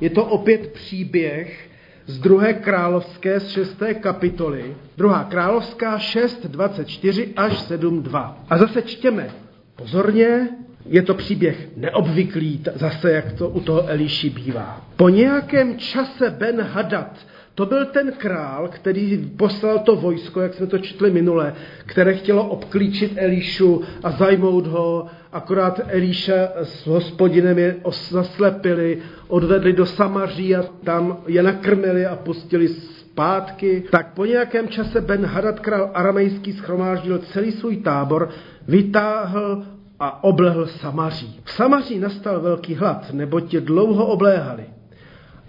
je to opět příběh z druhé královské z šesté kapitoly. Druhá královská 6, 24 až 7, 2. A zase čtěme pozorně, je to příběh neobvyklý, zase jak to u toho Eliši bývá. Po nějakém čase Ben Hadad, to byl ten král, který poslal to vojsko, jak jsme to četli minule, které chtělo obklíčit Elišu a zajmout ho, akorát Eliša s hospodinem je zaslepili, odvedli do Samaří a tam je nakrmili a pustili zpátky. Tak po nějakém čase Ben Hadad, král aramejský, schromáždil celý svůj tábor, vytáhl a oblehl Samaří. V Samaří nastal velký hlad, neboť je dlouho obléhali.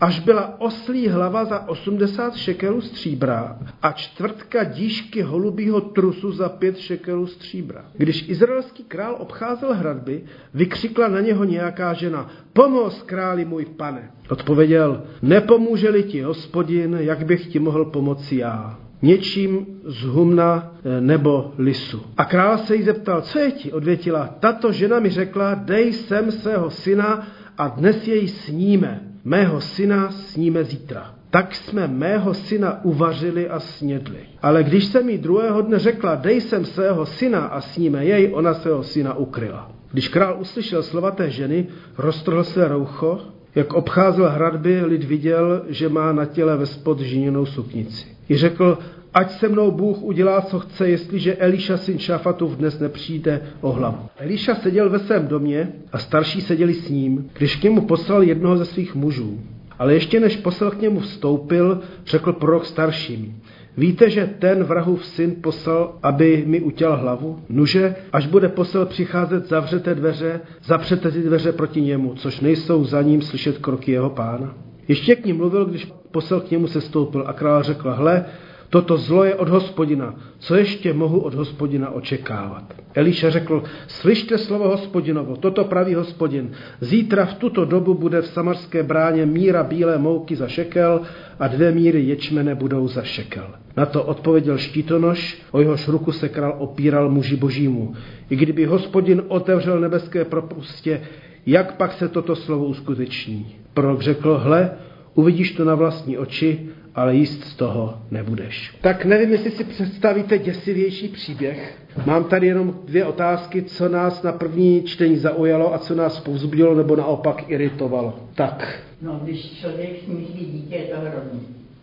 Až byla oslí hlava za 80 šekelů stříbra a čtvrtka díšky holubího trusu za pět šekelů stříbra. Když izraelský král obcházel hradby, vykřikla na něho nějaká žena, pomoz králi můj pane. Odpověděl, nepomůže-li ti hospodin, jak bych ti mohl pomoci já něčím z humna eh, nebo lisu. A král se jí zeptal, co je ti? Odvětila, tato žena mi řekla, dej sem svého syna a dnes jej sníme. Mého syna sníme zítra. Tak jsme mého syna uvařili a snědli. Ale když se mi druhého dne řekla, dej sem svého syna a sníme jej, ona svého syna ukryla. Když král uslyšel slova té ženy, roztrhl své roucho, jak obcházel hradby, lid viděl, že má na těle ve spod žiněnou suknici. I řekl, ať se mnou Bůh udělá, co chce, jestliže Eliša syn Šafatův dnes nepřijde o hlavu. Eliša seděl ve svém domě a starší seděli s ním, když k němu poslal jednoho ze svých mužů. Ale ještě než posel k němu vstoupil, řekl prorok starším, Víte, že ten vrahův syn poslal, aby mi utěl hlavu? Nuže, až bude posel přicházet, zavřete dveře, zapřete ty dveře proti němu, což nejsou za ním slyšet kroky jeho pána. Ještě k ním mluvil, když posel k němu se stoupil a král řekl, hle, Toto zlo je od hospodina. Co ještě mohu od hospodina očekávat? Eliša řekl, slyšte slovo hospodinovo, toto praví hospodin. Zítra v tuto dobu bude v samarské bráně míra bílé mouky za šekel a dvě míry ječmene budou za šekel. Na to odpověděl štítonoš, o jehož ruku se král opíral muži božímu. I kdyby hospodin otevřel nebeské propustě, jak pak se toto slovo uskuteční? Prorok řekl, hle, uvidíš to na vlastní oči ale jíst z toho nebudeš. Tak nevím, jestli si představíte děsivější příběh. Mám tady jenom dvě otázky, co nás na první čtení zaujalo a co nás povzbudilo nebo naopak iritovalo. Tak. No, když člověk smíří dítě, je to hrozný.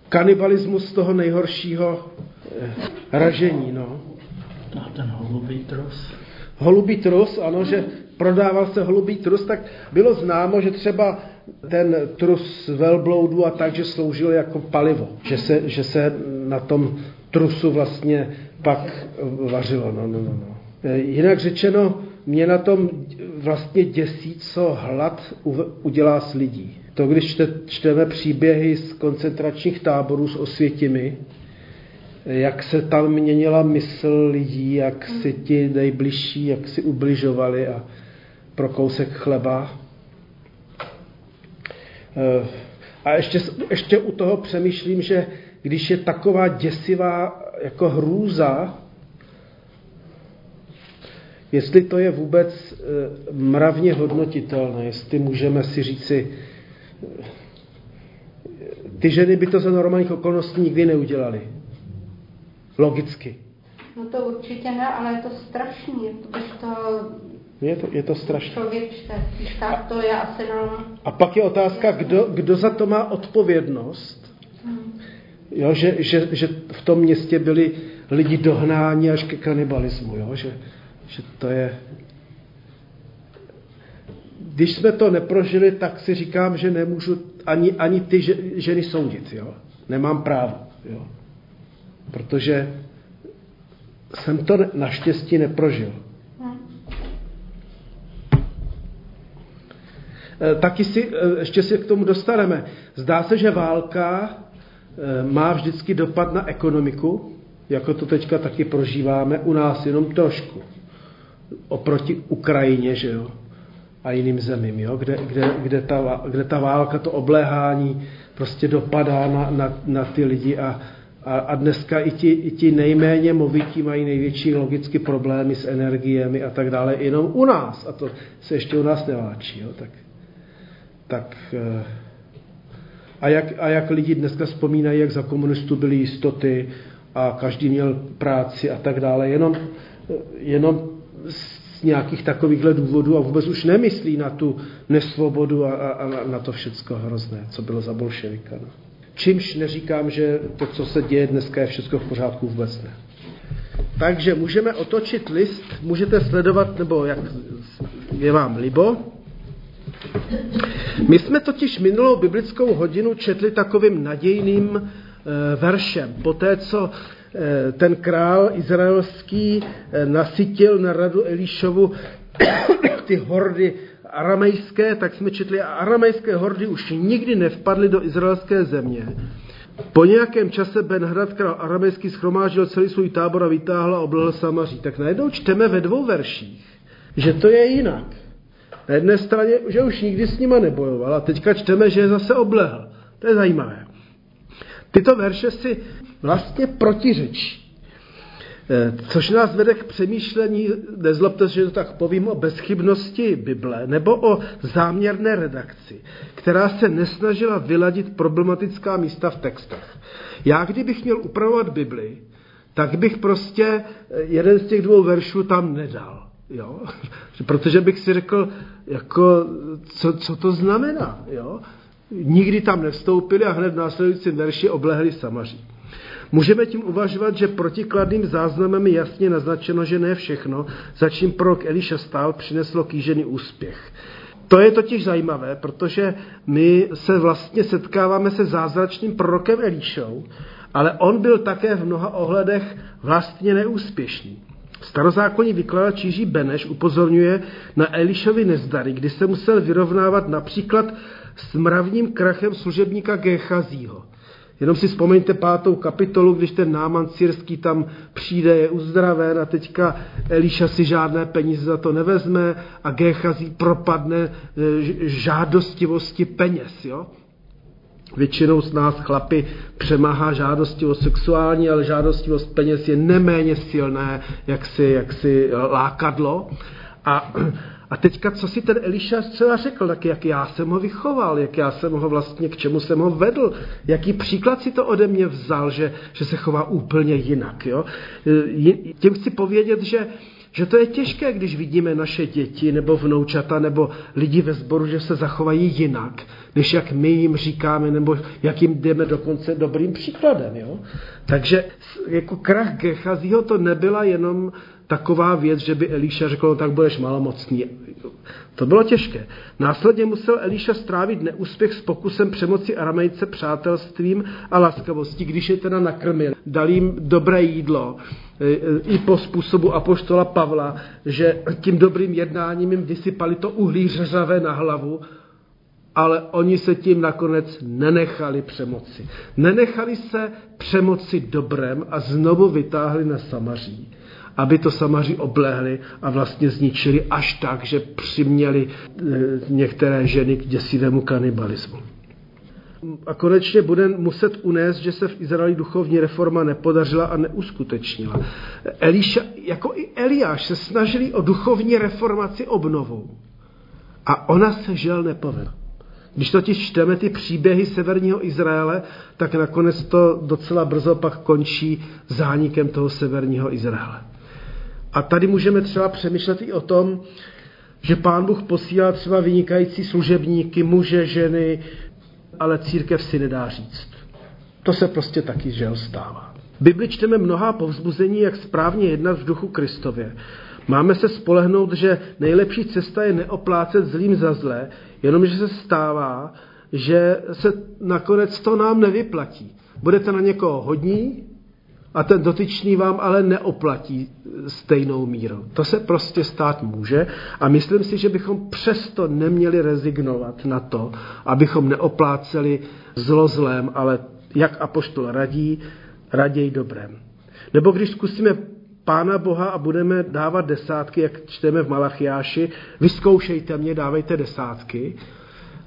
Kanibalismus toho nejhoršího eh, ražení, no. A ten holubý trus. Holubý trus, ano, že prodával se holubý trus, tak bylo známo, že třeba ten trus velbloudu a tak, že sloužil jako palivo, že se, že se na tom trusu vlastně pak vařilo. No, no, no, no. Jinak řečeno, mě na tom vlastně děsí, co hlad udělá s lidí. To, když čteme příběhy z koncentračních táborů s osvětimi, jak se tam měnila mysl lidí, jak si ti nejbližší, jak si ubližovali a pro kousek chleba. Eh, a ještě, ještě u toho přemýšlím, že když je taková děsivá jako hrůza, jestli to je vůbec eh, mravně hodnotitelné, jestli můžeme si říci, eh, ty ženy by to za normálních okolností nikdy neudělali. Logicky. No to určitě ne, ale je to strašný. To bych to je to, je to strašné. Nám... A pak je otázka, kdo, kdo za to má odpovědnost. Jo, že, že, že v tom městě byli lidi dohnáni až ke kanibalismu. Jo? Že, že to je... Když jsme to neprožili, tak si říkám, že nemůžu ani, ani ty ženy soudit. Jo? Nemám právo. Jo? Protože jsem to naštěstí neprožil. Taky si, eh, ještě si k tomu dostaneme. Zdá se, že válka eh, má vždycky dopad na ekonomiku, jako to teďka taky prožíváme, u nás jenom trošku. Oproti Ukrajině, že jo, a jiným zemím, jo, kde, kde, kde, ta, kde ta válka, to obléhání prostě dopadá na, na, na ty lidi a, a, a dneska i ti, i ti nejméně movití mají největší logicky problémy s energiemi a tak dále, jenom u nás. A to se ještě u nás neváčí. Jo? Tak tak eh, A jak, a jak lidi dneska vzpomínají, jak za komunistů byly jistoty a každý měl práci a tak dále, jenom, jenom z nějakých takovýchhle důvodů a vůbec už nemyslí na tu nesvobodu a, a, a na to všecko hrozné, co bylo za bolševika. No. Čímž neříkám, že to, co se děje dneska, je všechno v pořádku, vůbec ne. Takže můžeme otočit list, můžete sledovat, nebo jak je vám libo. My jsme totiž minulou biblickou hodinu četli takovým nadějným e, veršem. Poté, co e, ten král izraelský e, nasytil na radu Elišovu ty hordy aramejské, tak jsme četli, a aramejské hordy už nikdy nevpadly do izraelské země. Po nějakém čase Benhrad, král aramejský, schromáždil celý svůj tábor a vytáhl a oblehl Samaří. Tak najednou čteme ve dvou verších, že to je jinak. Na jedné straně, že už nikdy s nima nebojoval a teďka čteme, že je zase oblehl. To je zajímavé. Tyto verše si vlastně protiřečí. Eh, což nás vede k přemýšlení, nezlobte že to tak povím, o bezchybnosti Bible nebo o záměrné redakci, která se nesnažila vyladit problematická místa v textech. Já kdybych měl upravovat Bibli, tak bych prostě eh, jeden z těch dvou veršů tam nedal. Jo? Protože bych si řekl, jako, co, co to znamená. Jo? Nikdy tam nevstoupili a hned v následujícím verši oblehli Samaří. Můžeme tím uvažovat, že protikladným záznamem je jasně naznačeno, že ne všechno, za čím prorok Eliša stál, přineslo kýžený úspěch. To je totiž zajímavé, protože my se vlastně setkáváme se zázračným prorokem Elíšou, ale on byl také v mnoha ohledech vlastně neúspěšný. Starozákonní vykladač Jiří Beneš upozorňuje na Elišovi nezdary, kdy se musel vyrovnávat například s mravním krachem služebníka Gechazího. Jenom si vzpomeňte pátou kapitolu, když ten náman syrský tam přijde, je uzdraven a teďka Eliša si žádné peníze za to nevezme a Gechazí propadne e, žádostivosti peněz. Jo? Většinou z nás chlapi přemáhá žádostivost sexuální, ale žádostivost peněz je neméně silné, jak si, jak si lákadlo. A a teďka, co si ten Eliša zcela řekl, tak jak já jsem ho vychoval, jak já jsem ho vlastně, k čemu jsem ho vedl, jaký příklad si to ode mě vzal, že, že se chová úplně jinak. Jo? Tím chci povědět, že, že to je těžké, když vidíme naše děti nebo vnoučata nebo lidi ve sboru, že se zachovají jinak, než jak my jim říkáme, nebo jak jim jdeme dokonce dobrým příkladem. Jo? Takže jako krach Gechazího to nebyla jenom taková věc, že by Elíša řekl, no tak budeš malomocný. To bylo těžké. Následně musel Elíša strávit neúspěch s pokusem přemoci Aramejce přátelstvím a laskavostí, když je teda nakrmil. Dal jim dobré jídlo, e, e, i po způsobu apoštola Pavla, že tím dobrým jednáním jim vysypali to uhlí řeřavé na hlavu, ale oni se tím nakonec nenechali přemoci. Nenechali se přemoci dobrem a znovu vytáhli na Samaří aby to samaři oblehli a vlastně zničili až tak, že přiměli e, některé ženy k děsivému kanibalismu. A konečně bude muset unést, že se v Izraeli duchovní reforma nepodařila a neuskutečnila. Elíša, jako i Eliáš, se snažili o duchovní reformaci obnovou. A ona se žel nepovedla. Když totiž čteme ty příběhy severního Izraele, tak nakonec to docela brzo pak končí zánikem toho severního Izraele. A tady můžeme třeba přemýšlet i o tom, že pán Bůh posílá třeba vynikající služebníky, muže, ženy, ale církev si nedá říct. To se prostě taky žel stává. Bibli čteme mnohá povzbuzení, jak správně jednat v duchu Kristově. Máme se spolehnout, že nejlepší cesta je neoplácet zlým za zlé, jenomže se stává, že se nakonec to nám nevyplatí. Budete na někoho hodní, a ten dotyčný vám ale neoplatí stejnou mírou. To se prostě stát může a myslím si, že bychom přesto neměli rezignovat na to, abychom neopláceli zlo zlém, ale jak apoštol radí, raději dobrém. Nebo když zkusíme Pána Boha a budeme dávat desátky, jak čteme v Malachiáši, vyzkoušejte mě, dávejte desátky,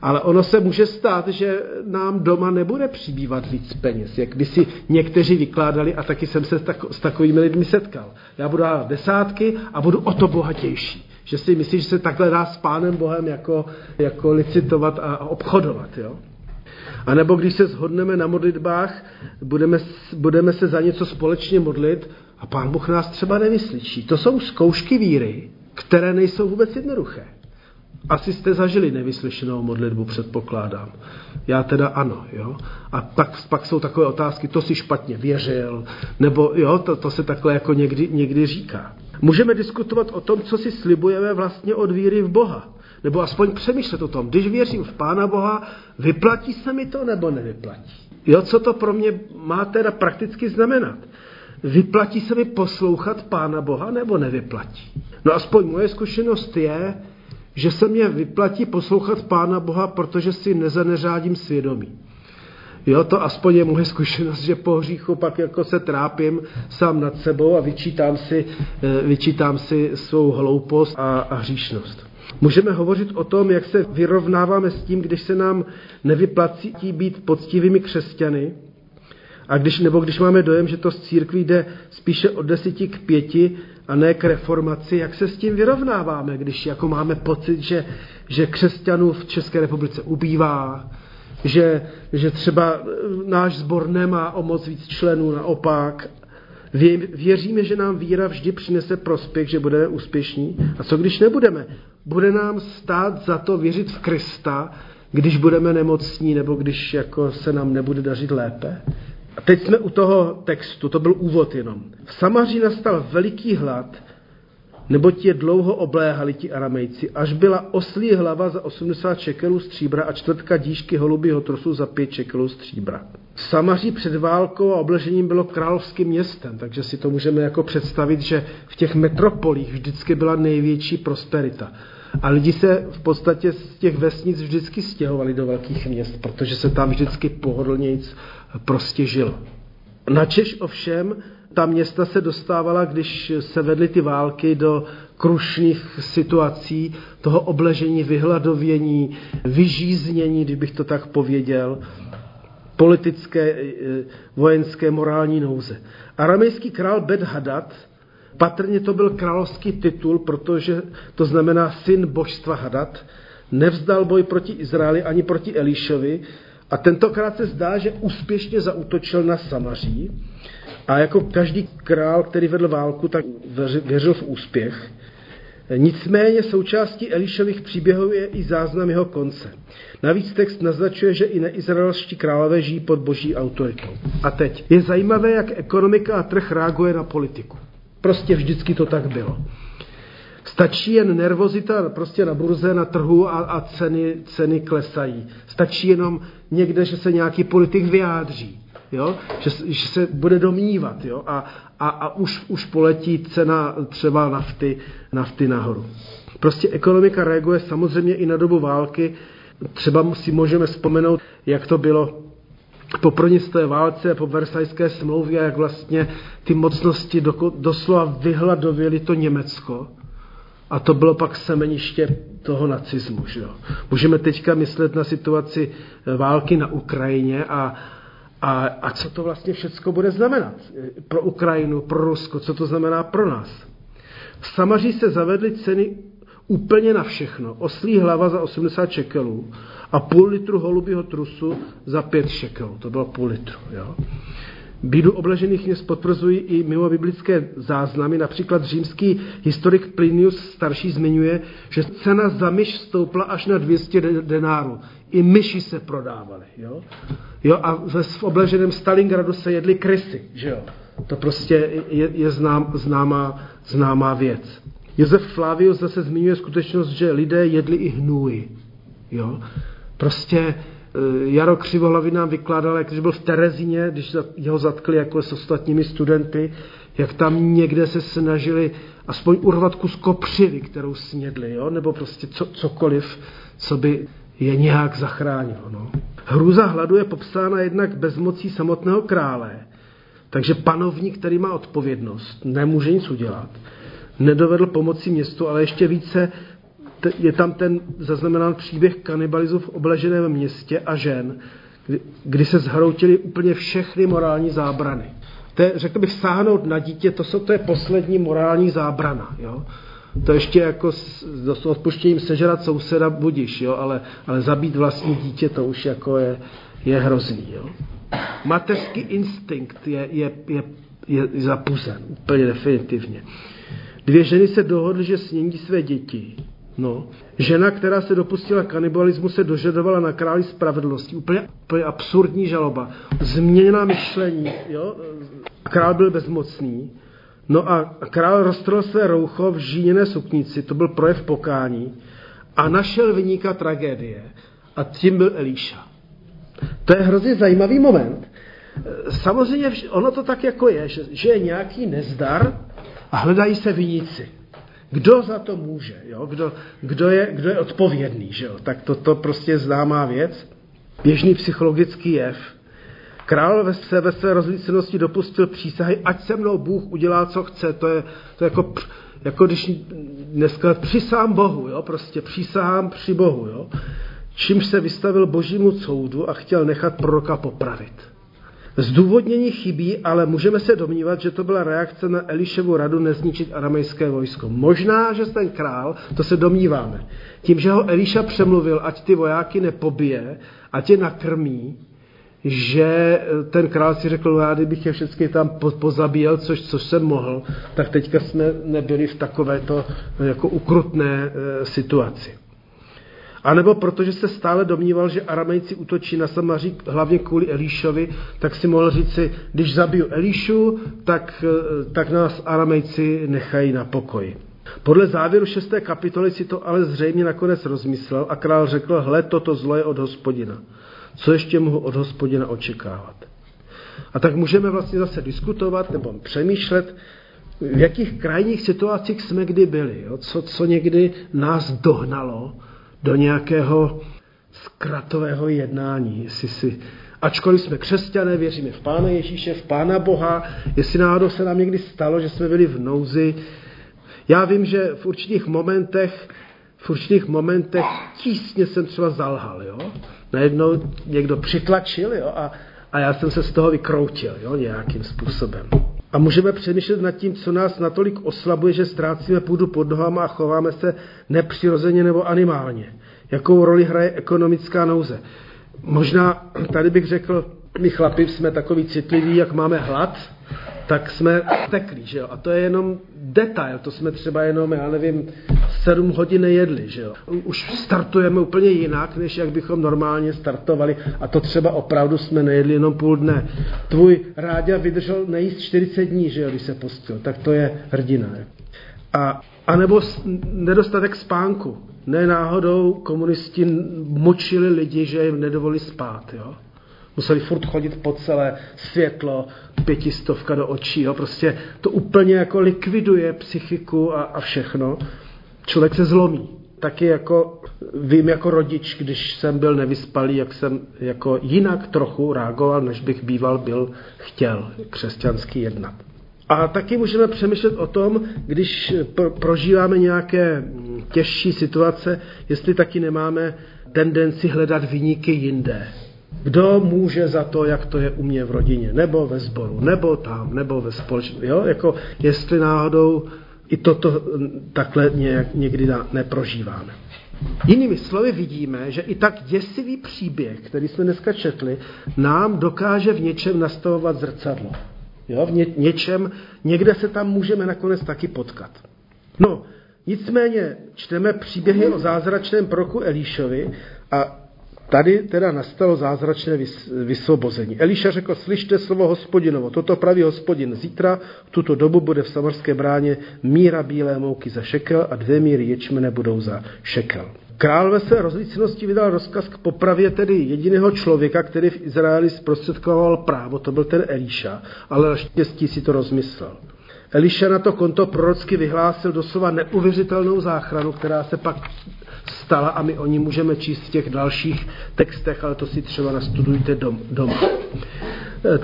ale ono se může stát, že nám doma nebude přibývat víc peněz, jak by si někteří vykládali a taky jsem se s takovými lidmi setkal. Já budu dát desátky a budu o to bohatější. Že si myslíš, že se takhle dá s Pánem Bohem jako, jako licitovat a obchodovat. Jo? A nebo když se shodneme na modlitbách, budeme, budeme se za něco společně modlit a pán Bůh nás třeba nevyslyší. To jsou zkoušky víry, které nejsou vůbec jednoduché. Asi jste zažili nevyslyšenou modlitbu, předpokládám. Já teda ano, jo. A pak, pak jsou takové otázky, to si špatně věřil, nebo jo, to, to se takhle jako někdy, někdy říká. Můžeme diskutovat o tom, co si slibujeme vlastně od víry v Boha. Nebo aspoň přemýšlet o tom, když věřím v Pána Boha, vyplatí se mi to nebo nevyplatí. Jo, co to pro mě má teda prakticky znamenat? Vyplatí se mi poslouchat Pána Boha nebo nevyplatí? No aspoň moje zkušenost je, že se mě vyplatí poslouchat Pána Boha, protože si nezaneřádím svědomí. Jo, to aspoň je moje zkušenost, že po hříchu pak jako se trápím sám nad sebou a vyčítám si, eh, vyčítám si svou hloupost a, a hříšnost. Můžeme hovořit o tom, jak se vyrovnáváme s tím, když se nám nevyplací být poctivými křesťany, a když, nebo když máme dojem, že to z církví jde spíše od deseti k pěti a ne k reformaci, jak se s tím vyrovnáváme, když jako máme pocit, že, že křesťanů v České republice ubývá, že, že třeba náš sbor nemá o moc víc členů, naopak. Věříme, že nám víra vždy přinese prospěch, že budeme úspěšní. A co když nebudeme? Bude nám stát za to věřit v Krista, když budeme nemocní nebo když jako se nám nebude dařit lépe? A teď jsme u toho textu, to byl úvod jenom. V Samaří nastal veliký hlad, nebo je dlouho obléhali ti aramejci, až byla oslí hlava za 80 čekelů stříbra a čtvrtka díšky holubího trosu za 5 čekelů stříbra. Samaří před válkou a obležením bylo královským městem, takže si to můžeme jako představit, že v těch metropolích vždycky byla největší prosperita. A lidi se v podstatě z těch vesnic vždycky stěhovali do velkých měst, protože se tam vždycky pohodlnějc prostě žilo. Na Češ ovšem ta města se dostávala, když se vedly ty války do krušných situací, toho obležení, vyhladovění, vyžíznění, kdybych to tak pověděl, politické, eh, vojenské, morální nouze. Aramejský král Bet Hadad, patrně to byl královský titul, protože to znamená syn božstva Hadad, nevzdal boj proti Izraeli ani proti Elíšovi a tentokrát se zdá, že úspěšně zautočil na Samaří a jako každý král, který vedl válku, tak věřil v úspěch. Nicméně součástí Elišových příběhů je i záznam jeho konce. Navíc text naznačuje, že i neizraelští králové žijí pod boží autoritou. A teď je zajímavé, jak ekonomika a trh reaguje na politiku. Prostě vždycky to tak bylo. Stačí jen nervozita prostě na burze, na trhu a, a ceny, ceny klesají. Stačí jenom někde, že se nějaký politik vyjádří jo? Že, že se bude domnívat jo? A, a, a už, už poletí cena třeba nafty, nafty nahoru. Prostě ekonomika reaguje samozřejmě i na dobu války. Třeba si můžeme vzpomenout, jak to bylo po pronisté válce, po Versajské smlouvě, jak vlastně ty mocnosti do, doslova vyhladověly to Německo. A to bylo pak semeniště toho nacismu. Že jo? Můžeme teďka myslet na situaci války na Ukrajině a, a, a co to vlastně všechno bude znamenat pro Ukrajinu, pro Rusko, co to znamená pro nás. V Samaří se zavedly ceny úplně na všechno. Oslí hlava za 80 čekelů a půl litru holubího trusu za 5 šekelů. To bylo půl litru. Jo? Bídu obležených měst potvrzují i mimo biblické záznamy. Například římský historik Plinius starší zmiňuje, že cena za myš stoupla až na 200 denárů. I myši se prodávaly. Jo? Jo, a v obleženém Stalingradu se jedly krysy. Že jo? To prostě je, je znám, známá, známá věc. Josef Flavius zase zmiňuje skutečnost, že lidé jedli i hnůj. Jo? Prostě Eh, Jaro Křivohlavy nám vykládal, jak když byl v Terezíně, když jeho zatkli jako s ostatními studenty, jak tam někde se snažili aspoň urvat kus kopřivy, kterou snědli, jo? nebo prostě co, cokoliv, co by je nějak zachránilo. No. Hrůza hladu je popsána jednak bezmocí samotného krále, takže panovník, který má odpovědnost, nemůže nic udělat. Nedovedl pomoci městu, ale ještě více je tam ten zaznamenán příběh kanibalizů v obleženém městě a žen, kdy, kdy se zhroutily úplně všechny morální zábrany. To je, řekl bych, sáhnout na dítě, to, jsou, to je poslední morální zábrana. Jo? To ještě jako s, odpuštěním sežrat souseda budiš, jo? Ale, ale zabít vlastní dítě, to už jako je, je hrozný. Jo? Mateřský instinkt je, je, je, je zapuzen, úplně definitivně. Dvě ženy se dohodly, že snědí své děti. No. Žena, která se dopustila kanibalismu, se dožadovala na králi spravedlnosti. Úplně, úplně absurdní žaloba. Změněná myšlení. Jo? Král byl bezmocný. No a král roztrhl své roucho v žíněné suknici, to byl projev pokání, a našel vyníka tragédie. A tím byl Elíša. To je hrozně zajímavý moment. Samozřejmě ono to tak jako je, že, že je nějaký nezdar a hledají se viníci. Kdo za to může? Jo? Kdo, kdo, je, kdo je odpovědný? Že jo? Tak to, to prostě známá věc. Běžný psychologický jev. Král ve své, ve své rozlícenosti dopustil přísahy, ať se mnou Bůh udělá, co chce. To je, to je jako, jako když dneska přisám Bohu, jo? prostě přísahám při Bohu. Jo? Čímž se vystavil božímu soudu a chtěl nechat proroka popravit. Zdůvodnění chybí, ale můžeme se domnívat, že to byla reakce na Eliševu radu nezničit aramejské vojsko. Možná, že ten král, to se domníváme, tím, že ho Eliša přemluvil, ať ty vojáky nepobije, ať je nakrmí, že ten král si řekl, já kdybych je všechny tam pozabíjel, což, což jsem mohl, tak teďka jsme nebyli v takovéto jako ukrutné e, situaci. A nebo protože se stále domníval, že Aramejci útočí na Samaří hlavně kvůli Elíšovi, tak si mohl říci, když zabiju Elíšu, tak, eh, tak nás Aramejci nechají na pokoji. Podle závěru šesté kapitoly si to ale zřejmě nakonec rozmyslel a král řekl, hle, toto zlo je od hospodina. Co ještě mohu od hospodina očekávat? A tak můžeme vlastně zase diskutovat nebo přemýšlet, v jakých krajních situacích jsme kdy byli, jo? Co, co někdy nás dohnalo, do nějakého zkratového jednání. Jestli si, ačkoliv jsme křesťané, věříme v Pána Ježíše, v Pána Boha, jestli náhodou se nám někdy stalo, že jsme byli v nouzi. Já vím, že v určitých momentech v určitých momentech tísně jsem třeba zalhal, jo. Najednou někdo přitlačil, jo, a, a já jsem se z toho vykroutil, jo, nějakým způsobem. A můžeme přemýšlet nad tím, co nás natolik oslabuje, že ztrácíme půdu pod nohama a chováme se nepřirozeně nebo animálně. Jakou roli hraje ekonomická nouze? Možná tady bych řekl, my chlapi jsme takový citliví, jak máme hlad, tak jsme teklí, že jo? A to je jenom detail, to jsme třeba jenom, já nevím, sedm hodin nejedli, že jo? Už startujeme úplně jinak, než jak bychom normálně startovali a to třeba opravdu jsme nejedli jenom půl dne. Tvůj ráďa vydržel nejíst 40 dní, že jo, když se postil, tak to je hrdina. A, a nebo nedostatek spánku. Ne náhodou komunisti močili lidi, že jim nedovolí spát, jo? Museli furt chodit po celé světlo, pětistovka do očí. Jo? Prostě to úplně jako likviduje psychiku a, a všechno. Člověk se zlomí. Taky jako vím jako rodič, když jsem byl nevyspalý, jak jsem jako jinak trochu reagoval, než bych býval byl chtěl křesťanský jednat. A taky můžeme přemýšlet o tom, když prožíváme nějaké těžší situace, jestli taky nemáme tendenci hledat vyníky jinde. Kdo může za to, jak to je u mě v rodině, nebo ve sboru, nebo tam, nebo ve společnosti. Jo? Jako jestli náhodou i toto takhle nějak, někdy neprožíváme. Jinými slovy vidíme, že i tak děsivý příběh, který jsme dneska četli, nám dokáže v něčem nastavovat zrcadlo. Jo? V ně, něčem, někde se tam můžeme nakonec taky potkat. No, nicméně čteme příběhy o zázračném proku Elíšovi a Tady teda nastalo zázračné vysvobození. Eliša řekl, slyšte slovo hospodinovo, toto praví hospodin. Zítra v tuto dobu bude v samarské bráně míra bílé mouky za šekel a dvě míry ječmene budou za šekel. Král ve své rozlícenosti vydal rozkaz k popravě tedy jediného člověka, který v Izraeli zprostředkoval právo, to byl ten Eliša, ale naštěstí si to rozmyslel. Eliša na to konto prorocky vyhlásil doslova neuvěřitelnou záchranu, která se pak stala a my o ní můžeme číst v těch dalších textech, ale to si třeba nastudujte dom, doma. E,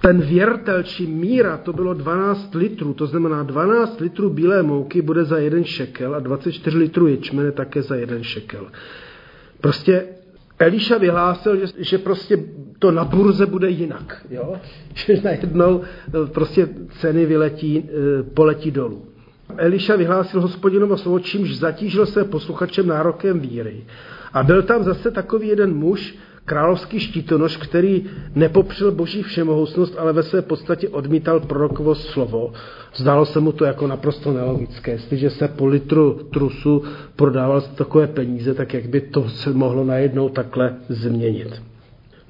ten věrtel či míra, to bylo 12 litrů, to znamená 12 litrů bílé mouky bude za jeden šekel a 24 litrů ječmene také za jeden šekel. Prostě Eliša vyhlásil, že, že prostě to na burze bude jinak, jo? že najednou e, prostě ceny vyletí, e, poletí dolů. Eliša vyhlásil hospodinovo slovo, čímž zatížil se posluchačem nárokem víry. A byl tam zase takový jeden muž, královský štítonož, který nepopřel boží všemohoucnost, ale ve své podstatě odmítal prorokovo slovo. Zdálo se mu to jako naprosto nelogické. Jestliže se po litru trusu prodával takové peníze, tak jak by to se mohlo najednou takhle změnit.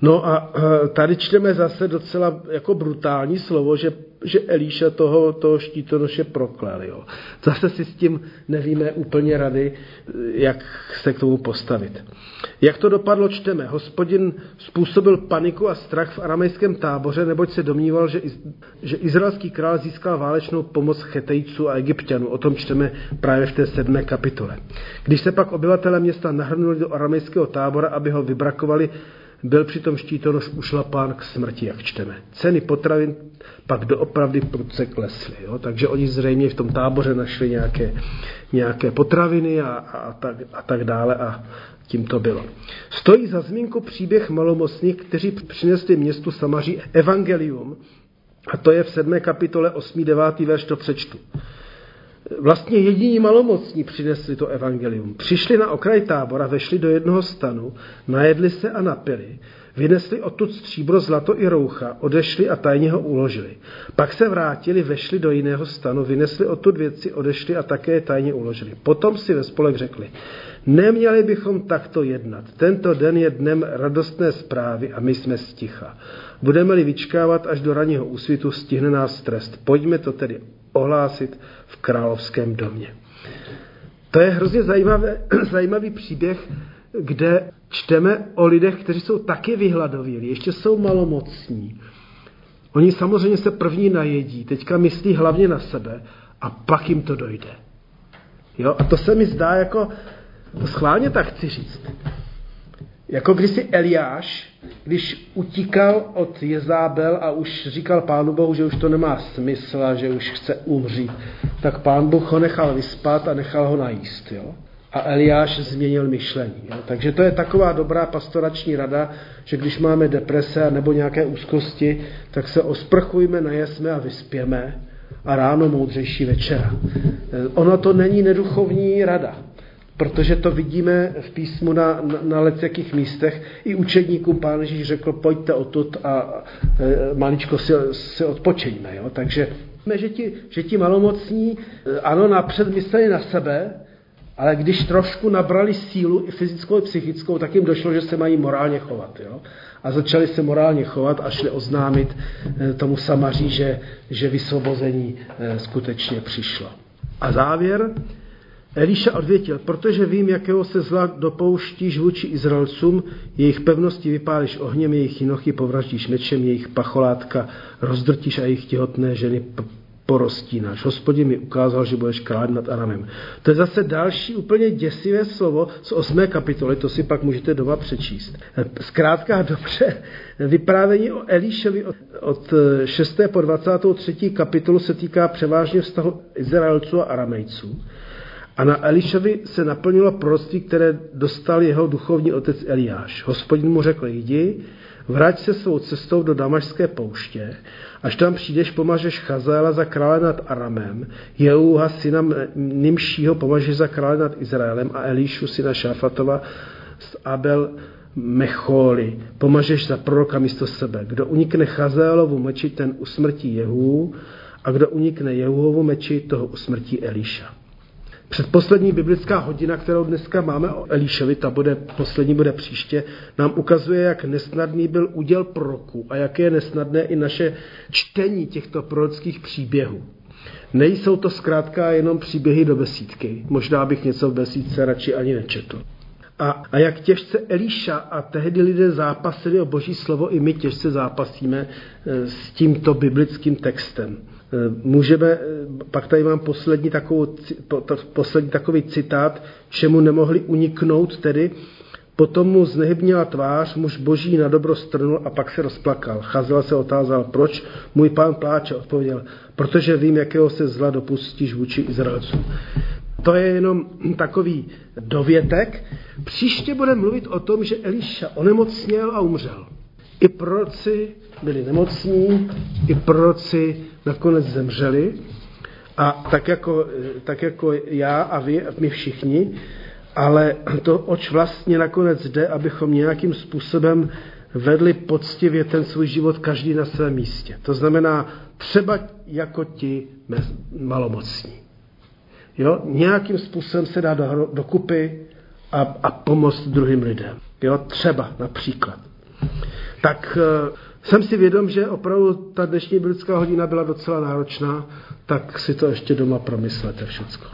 No a tady čteme zase docela jako brutální slovo, že, že Elíša toho, toho štítonoše proklel. Jo. Zase si s tím nevíme úplně rady, jak se k tomu postavit. Jak to dopadlo, čteme. Hospodin způsobil paniku a strach v aramejském táboře, neboť se domníval, že, že izraelský král získal válečnou pomoc chetejců a egyptianů. O tom čteme právě v té sedmé kapitole. Když se pak obyvatele města nahrnuli do aramejského tábora, aby ho vybrakovali, byl přitom štítonož ušlapán k smrti, jak čteme. Ceny potravin pak doopravdy prudce klesly. Jo? Takže oni zřejmě v tom táboře našli nějaké, nějaké potraviny a, a, tak, a tak dále a tím to bylo. Stojí za zmínku příběh malomocných, kteří přinesli městu Samaří evangelium, a to je v 7. kapitole 8. 9. verš to přečtu. Vlastně jediní malomocní přinesli to evangelium. Přišli na okraj tábora, vešli do jednoho stanu, najedli se a napili, vynesli odtud stříbro, zlato i roucha, odešli a tajně ho uložili. Pak se vrátili, vešli do jiného stanu, vynesli odtud věci, odešli a také je tajně uložili. Potom si ve spolek řekli, neměli bychom takto jednat. Tento den je dnem radostné zprávy a my jsme sticha. Budeme-li vyčkávat až do ranního úsvitu, stihne nás trest. Pojďme to tedy ohlásit v královském domě. To je hrozně zajímavé, zajímavý příběh, kde čteme o lidech, kteří jsou taky vyhladovělí, ještě jsou malomocní. Oni samozřejmě se první najedí, teďka myslí hlavně na sebe a pak jim to dojde. Jo? A to se mi zdá jako, schválně tak chci říct, jako když si Eliáš, když utíkal od Jezábel a už říkal pánu Bohu, že už to nemá smysl a že už chce umřít, tak pán Bůh ho nechal vyspat a nechal ho najíst. Jo? A Eliáš změnil myšlení. Jo? Takže to je taková dobrá pastorační rada, že když máme deprese nebo nějaké úzkosti, tak se osprchujme, najesme a vyspěme a ráno moudřejší večera. Ono to není neduchovní rada protože to vidíme v písmu na, na, na lecjakých místech. I učedníkům pán Ježíš řekl, pojďte odtud a e, maličko si, si odpočejme. Jo? Takže že ti, že ti malomocní, e, ano, napřed mysleli na sebe, ale když trošku nabrali sílu, i fyzickou, i psychickou, tak jim došlo, že se mají morálně chovat. Jo? A začali se morálně chovat a šli oznámit e, tomu samaří, že, že vysvobození e, skutečně přišlo. A závěr, Eliša odvětil, protože vím, jakého se zla dopouštíš vůči Izraelcům, jejich pevnosti vypálíš ohněm, jejich jinochy povraždíš mečem, jejich pacholátka rozdrtíš a jejich těhotné ženy porostínáš. Hospodin mi ukázal, že budeš krát nad Aramem. To je zase další úplně děsivé slovo z 8. kapitoly, to si pak můžete doma přečíst. Zkrátka dobře, vyprávění o Elíšovi od 6. po 23. kapitolu se týká převážně vztahu Izraelců a Aramejců. A na Elišovi se naplnilo proroctví, které dostal jeho duchovní otec Eliáš. Hospodin mu řekl, jdi, vrať se svou cestou do Damašské pouště, až tam přijdeš, pomažeš Chazaela za krále nad Aramem, Jehuha syna Nimšího pomažeš za krále nad Izraelem a Elíšu syna Šafatova z Abel Mecholi, pomažeš za proroka místo sebe. Kdo unikne Chazaelovu meči, ten usmrtí Jehu, a kdo unikne Jehuhovu meči, toho usmrtí Elíša. Předposlední biblická hodina, kterou dneska máme o Elíšovi, ta bude, poslední bude příště, nám ukazuje, jak nesnadný byl úděl proroků a jak je nesnadné i naše čtení těchto prorockých příběhů. Nejsou to zkrátka jenom příběhy do besídky. Možná bych něco v besídce radši ani nečetl. A, a jak těžce Elíša a tehdy lidé zápasili o boží slovo, i my těžce zápasíme eh, s tímto biblickým textem. Eh, můžeme, eh, pak tady mám poslední, takovou, poslední takový citát, čemu nemohli uniknout tedy, Potom mu znehybnila tvář, muž boží na dobro strnul a pak se rozplakal. Chazel se otázal, proč můj pán pláče, odpověděl, protože vím, jakého se zla dopustíš vůči Izraelcům. To je jenom takový dovětek. Příště budeme mluvit o tom, že Eliša onemocněl a umřel. I proroci byli nemocní, i proroci nakonec zemřeli. A tak jako, tak jako já a vy, my všichni, ale to, oč vlastně nakonec jde, abychom nějakým způsobem vedli poctivě ten svůj život každý na svém místě. To znamená třeba jako ti malomocní. Jo? Nějakým způsobem se dá do, dokupy a, a pomoct druhým lidem. Jo? Třeba například. Tak e, jsem si vědom, že opravdu ta dnešní biblická hodina byla docela náročná, tak si to ještě doma promyslete všecko.